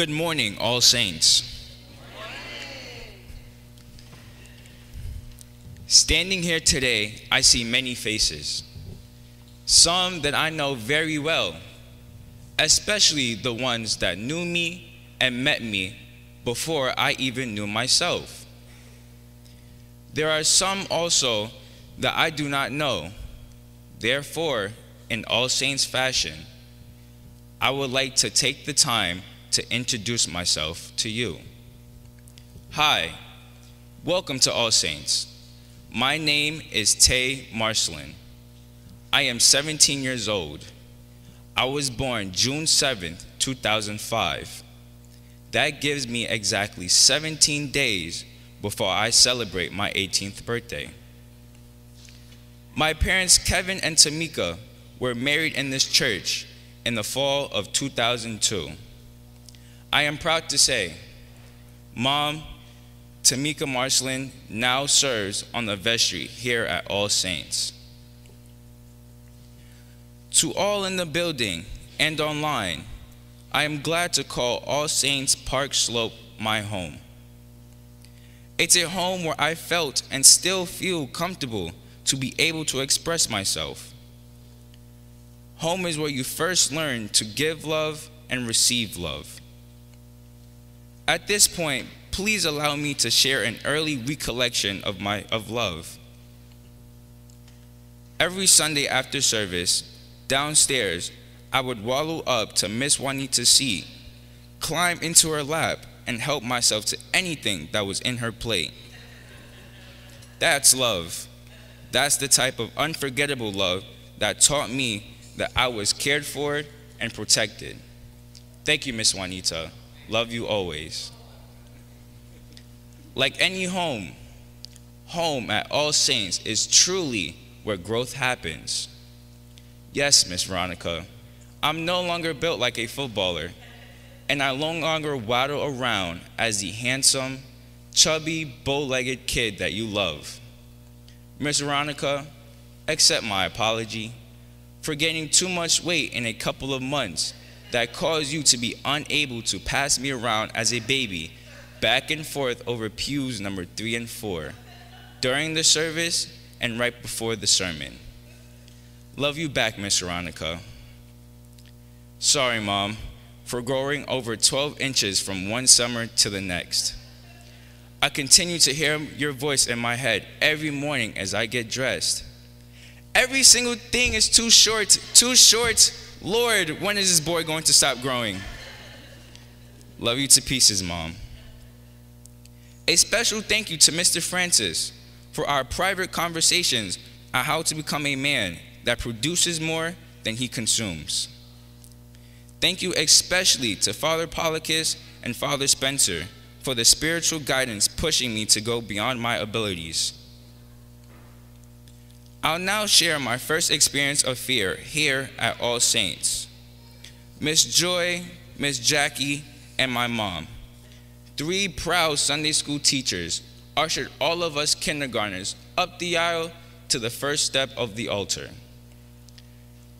Good morning, all saints. Standing here today, I see many faces. Some that I know very well, especially the ones that knew me and met me before I even knew myself. There are some also that I do not know. Therefore, in all saints fashion, I would like to take the time to introduce myself to you. Hi, welcome to All Saints. My name is Taye Marcellin. I am 17 years old. I was born June 7th, 2005. That gives me exactly 17 days before I celebrate my 18th birthday. My parents, Kevin and Tamika, were married in this church in the fall of 2002. I am proud to say, Mom, Tamika Marcellin now serves on the vestry here at All Saints. To all in the building and online, I am glad to call All Saints Park Slope my home. It's a home where I felt and still feel comfortable to be able to express myself. Home is where you first learn to give love and receive love. At this point, please allow me to share an early recollection of my of love. Every Sunday after service, downstairs, I would wallow up to Miss Juanita's seat, climb into her lap, and help myself to anything that was in her plate. That's love. That's the type of unforgettable love that taught me that I was cared for and protected. Thank you, Miss Juanita. Love you always. Like any home, home at All Saints is truly where growth happens. Yes, Miss Veronica, I'm no longer built like a footballer, and I no longer waddle around as the handsome, chubby, bow legged kid that you love. Miss Veronica, accept my apology for gaining too much weight in a couple of months that caused you to be unable to pass me around as a baby back and forth over pews number three and four during the service and right before the sermon. Love you back, Miss Veronica. Sorry, Mom, for growing over 12 inches from one summer to the next. I continue to hear your voice in my head every morning as I get dressed. Every single thing is too short, too short. Lord, when is this boy going to stop growing? Love you to pieces, Mom. A special thank you to Mr. Francis for our private conversations on how to become a man that produces more than he consumes. Thank you especially to Father Polycus and Father Spencer for the spiritual guidance pushing me to go beyond my abilities. I'll now share my first experience of fear here at All Saints. Miss Joy, Miss Jackie, and my mom, three proud Sunday school teachers, ushered all of us kindergartners up the aisle to the first step of the altar.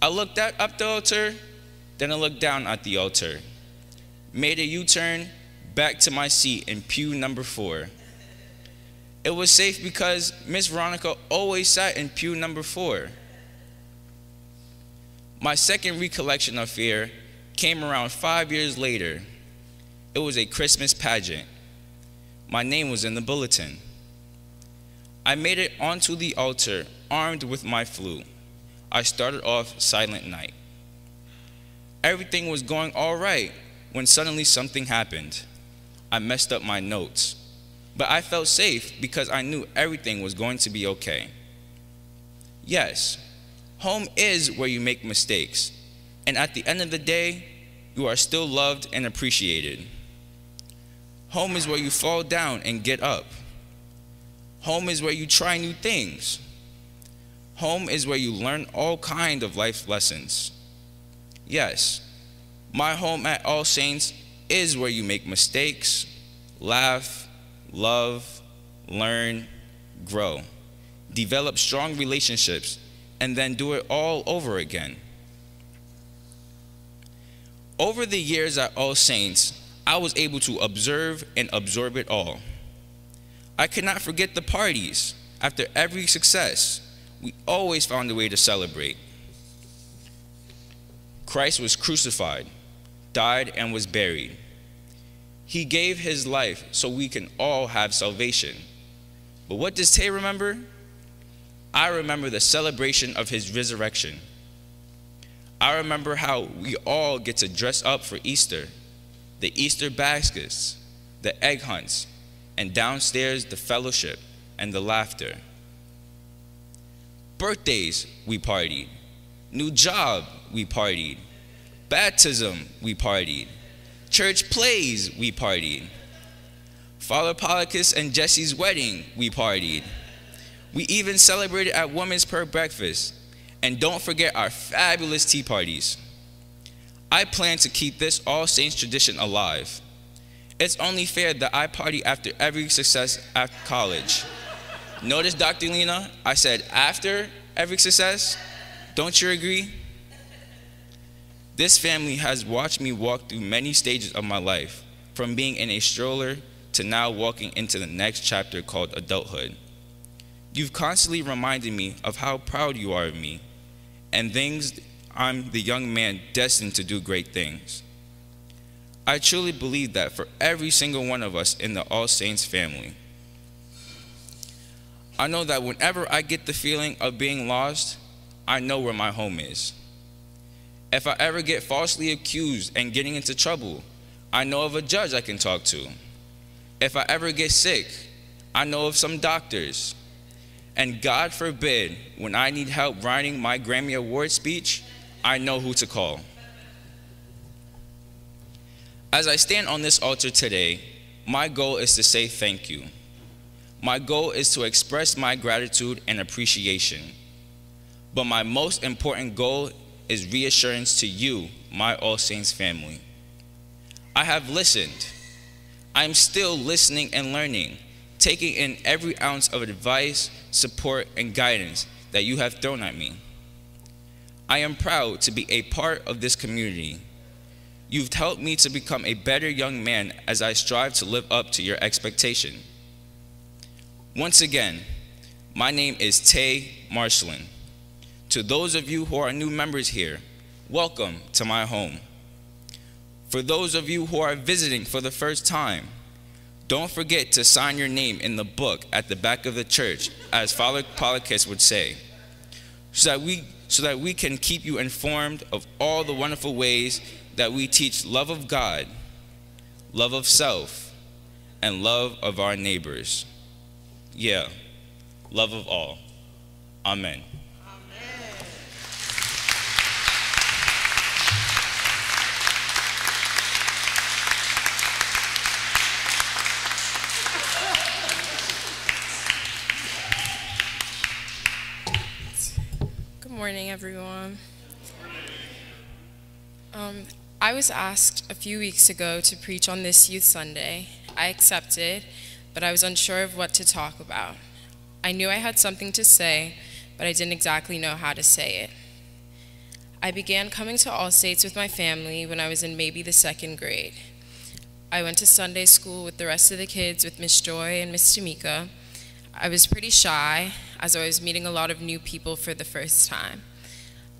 I looked up the altar, then I looked down at the altar, made a U turn, back to my seat in pew number four. It was safe because Miss Veronica always sat in pew number four. My second recollection of fear came around five years later. It was a Christmas pageant. My name was in the bulletin. I made it onto the altar armed with my flute. I started off Silent Night. Everything was going all right when suddenly something happened. I messed up my notes. But I felt safe because I knew everything was going to be okay. Yes, home is where you make mistakes. And at the end of the day, you are still loved and appreciated. Home is where you fall down and get up. Home is where you try new things. Home is where you learn all kind of life lessons. Yes, my home at All Saints is where you make mistakes, laugh, love, learn, grow, develop strong relationships, and then do it all over again. Over the years at All Saints, I was able to observe and absorb it all. I could not forget the parties. After every success, we always found a way to celebrate. Christ was crucified, died, and was buried. He gave his life so we can all have salvation. But what does Taye remember? I remember the celebration of his resurrection. I remember how we all get to dress up for Easter the Easter baskets, the egg hunts, and downstairs the fellowship and the laughter. Birthdays, we partied. New job, we partied. Baptism, we partied. Church plays, we partied. Father Polycus and Jesse's wedding, we partied. We even celebrated at Women's Per Breakfast. And don't forget our fabulous tea parties. I plan to keep this All Saints tradition alive. It's only fair that I party after every success at college. Notice, Dr. Lena, I said after every success. Don't you agree? This family has watched me walk through many stages of my life, from being in a stroller to now walking into the next chapter called adulthood. You've constantly reminded me of how proud you are of me and things I'm the young man destined to do great things. I truly believe that for every single one of us in the All Saints family. I know that whenever I get the feeling of being lost, I know where my home is. If I ever get falsely accused and getting into trouble, I know of a judge I can talk to. If I ever get sick, I know of some doctors. And God forbid, when I need help writing my Grammy Award speech, I know who to call. As I stand on this altar today, my goal is to say thank you. My goal is to express my gratitude and appreciation. But my most important goal is reassurance to you, my All Saints family. I have listened. I'm still listening and learning, taking in every ounce of advice, support, and guidance that you have thrown at me. I am proud to be a part of this community You've helped me to become a better young man as I strive to live up to your expectation. Once again, my name is Taye Marcellin. To those of you who are new members here, welcome to my home. For those of you who are visiting for the first time, don't forget to sign your name in the book at the back of the church, as Father Polycus would say, so that we so that we can keep you informed of all the wonderful ways that we teach love of God, love of self, and love of our neighbors. Yeah, love of all. Amen. Morning, everyone. Um, I was asked a few weeks ago to preach on this Youth Sunday. I accepted, but I was unsure of what to talk about. I knew I had something to say, but I didn't exactly know how to say it. I began coming to All Saints with my family when I was in maybe the second grade. I went to Sunday school with the rest of the kids with Miss Joy and Miss Tamika. I was pretty shy as I was meeting a lot of new people for the first time.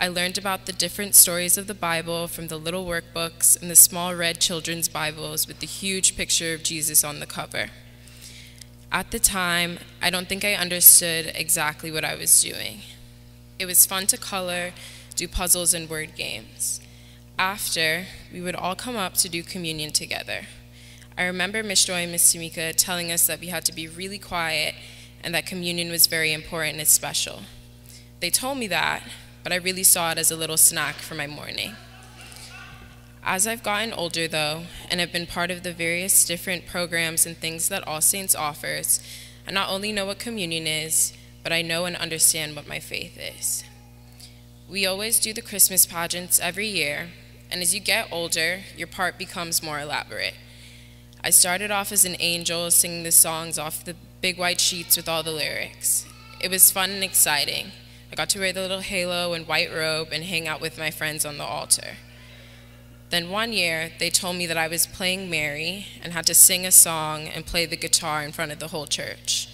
I learned about the different stories of the Bible from the little workbooks and the small red children's Bibles with the huge picture of Jesus on the cover. At the time, I don't think I understood exactly what I was doing. It was fun to color, do puzzles, and word games. After, we would all come up to do communion together. I remember Miss Joy and Miss Tamika telling us that we had to be really quiet and that communion was very important and special. They told me that, but I really saw it as a little snack for my morning. As I've gotten older, though, and have been part of the various different programs and things that All Saints offers, I not only know what communion is, but I know and understand what my faith is. We always do the Christmas pageants every year, and as you get older, your part becomes more elaborate. I started off as an angel singing the songs off the big white sheets with all the lyrics. It was fun and exciting. I got to wear the little halo and white robe and hang out with my friends on the altar. Then one year, they told me that I was playing Mary and had to sing a song and play the guitar in front of the whole church.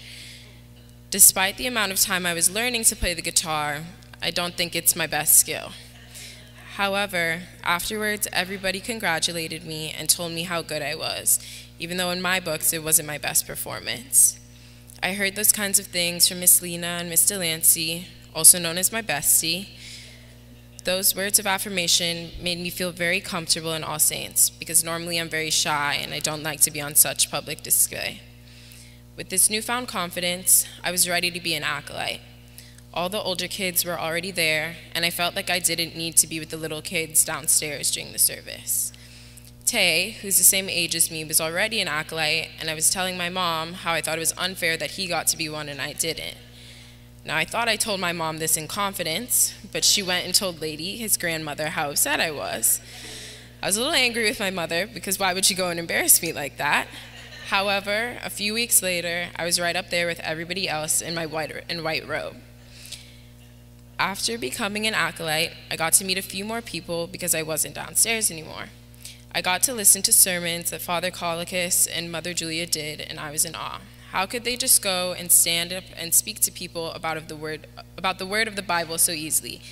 Despite the amount of time I was learning to play the guitar, I don't think it's my best skill. However, afterwards, everybody congratulated me and told me how good I was, even though in my books it wasn't my best performance. I heard those kinds of things from Miss Lena and Miss Delancey, also known as my bestie. Those words of affirmation made me feel very comfortable in All Saints because normally I'm very shy and I don't like to be on such public display. With this newfound confidence, I was ready to be an acolyte. All the older kids were already there, and I felt like I didn't need to be with the little kids downstairs during the service. Taye, who's the same age as me, was already an acolyte, and I was telling my mom how I thought it was unfair that he got to be one and I didn't. Now, I thought I told my mom this in confidence, but she went and told Lady, his grandmother, how upset I was. I was a little angry with my mother because why would she go and embarrass me like that? However, a few weeks later, I was right up there with everybody else in my white, white robe. After becoming an acolyte, I got to meet a few more people because I wasn't downstairs anymore. I got to listen to sermons that Father Polycus and Mother Julia did, and I was in awe. How could they just go and stand up and speak to people about the word about the word of the Bible so easily?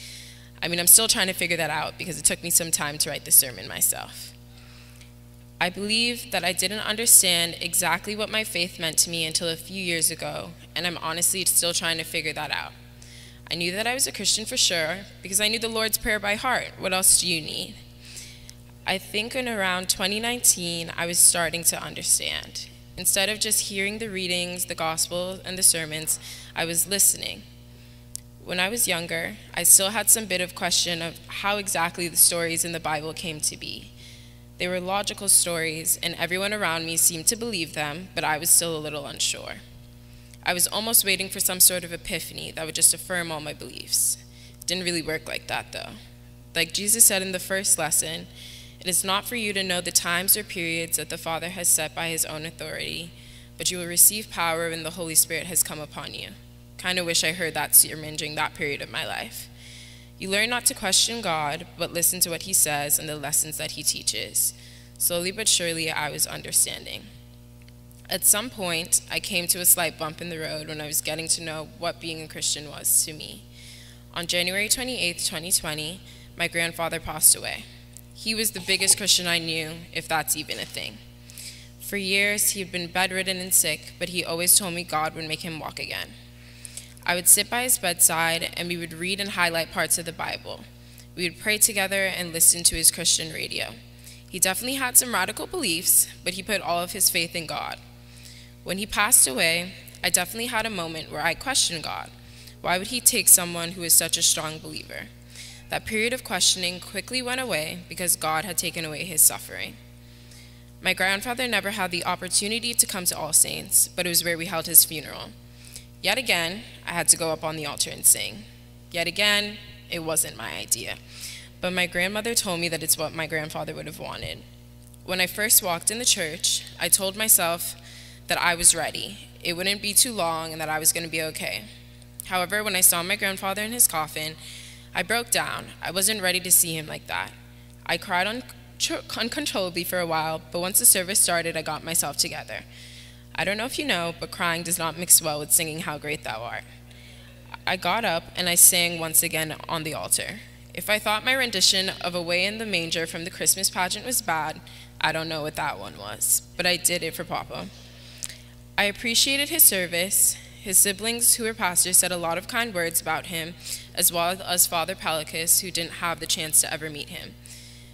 I mean, I'm still trying to figure that out because it took me some time to write the sermon myself. I believe that I didn't understand exactly what my faith meant to me until a few years ago, and I'm honestly still trying to figure that out. I knew that I was a Christian for sure because I knew the Lord's Prayer by heart. What else do you need? I think in around 2019, I was starting to understand. Instead of just hearing the readings, the gospel, and the sermons, I was listening. When I was younger, I still had some bit of question of how exactly the stories in the Bible came to be. They were logical stories, and everyone around me seemed to believe them, but I was still a little unsure. I was almost waiting for some sort of epiphany that would just affirm all my beliefs. It didn't really work like that, though. Like Jesus said in the first lesson, it is not for you to know the times or periods that the Father has set by his own authority, but you will receive power when the Holy Spirit has come upon you. Kind of wish I heard that sermon during that period of my life. You learn not to question God, but listen to what he says and the lessons that he teaches. Slowly but surely, I was understanding. At some point, I came to a slight bump in the road when I was getting to know what being a Christian was to me. On January 28, 2020, my grandfather passed away. He was the biggest Christian I knew, if that's even a thing. For years, he had been bedridden and sick, but he always told me God would make him walk again. I would sit by his bedside, and we would read and highlight parts of the Bible. We would pray together and listen to his Christian radio. He definitely had some radical beliefs, but he put all of his faith in God. When he passed away, I definitely had a moment where I questioned God. Why would he take someone who is such a strong believer? That period of questioning quickly went away because God had taken away his suffering. My grandfather never had the opportunity to come to All Saints, but it was where we held his funeral. Yet again, I had to go up on the altar and sing. Yet again, it wasn't my idea. But my grandmother told me that it's what my grandfather would have wanted. When I first walked in the church, I told myself that I was ready. It wouldn't be too long and that I was going to be okay. However, when I saw my grandfather in his coffin, I broke down. I wasn't ready to see him like that. I cried un- uncontrollably for a while, but once the service started, I got myself together. I don't know if you know, but crying does not mix well with singing How Great Thou Art. I got up and I sang once again on the altar. If I thought my rendition of Away in the Manger from the Christmas pageant was bad, I don't know what that one was, but I did it for Papa. I appreciated his service. His siblings, who were pastors, said a lot of kind words about him, as well as Father Polycus, who didn't have the chance to ever meet him.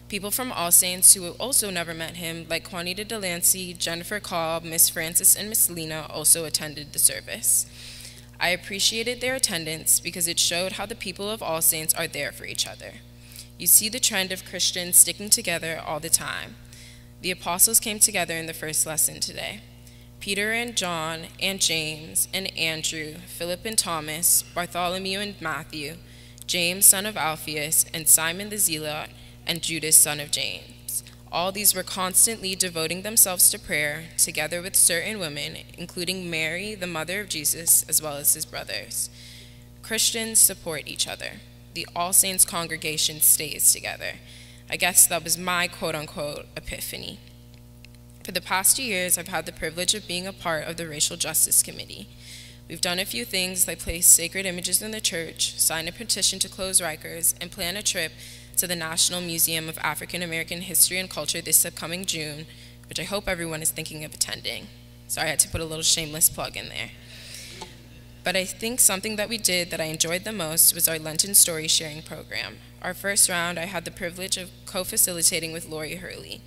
People from All Saints who also never met him, like Juanita Delancey, Jennifer Cobb, Miss Francis, and Miss Lena, also attended the service. I appreciated their attendance because it showed how the people of All Saints are there for each other. You see the trend of Christians sticking together all the time. The apostles came together in the first lesson today. Peter and John and James and Andrew, Philip and Thomas, Bartholomew and Matthew, James son of Alphaeus, and Simon the Zealot, and Judas son of James. All these were constantly devoting themselves to prayer, together with certain women, including Mary, the mother of Jesus, as well as his brothers. Christians support each other. The All Saints congregation stays together. I guess that was my quote unquote epiphany. For the past two years, I've had the privilege of being a part of the Racial Justice Committee. We've done a few things like place sacred images in the church, sign a petition to close Rikers, and plan a trip to the National Museum of African American History and Culture this upcoming June, which I hope everyone is thinking of attending. Sorry, I had to put a little shameless plug in there. But I think something that we did that I enjoyed the most was our Lenten story sharing program. Our first round, I had the privilege of co facilitating with Lori Hurley.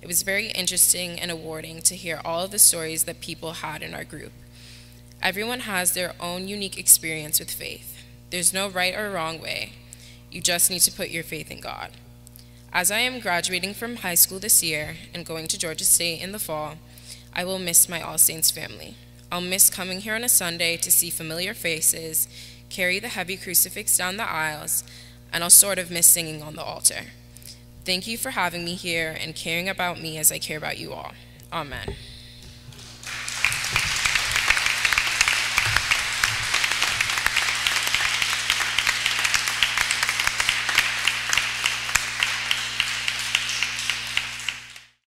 It was very interesting and awarding to hear all of the stories that people had in our group. Everyone has their own unique experience with faith. There's no right or wrong way. You just need to put your faith in God. As I am graduating from high school this year and going to Georgia State in the fall, I will miss my All Saints family. I'll miss coming here on a Sunday to see familiar faces, carry the heavy crucifix down the aisles, and I'll sort of miss singing on the altar. Thank you for having me here and caring about me as I care about you all. Amen.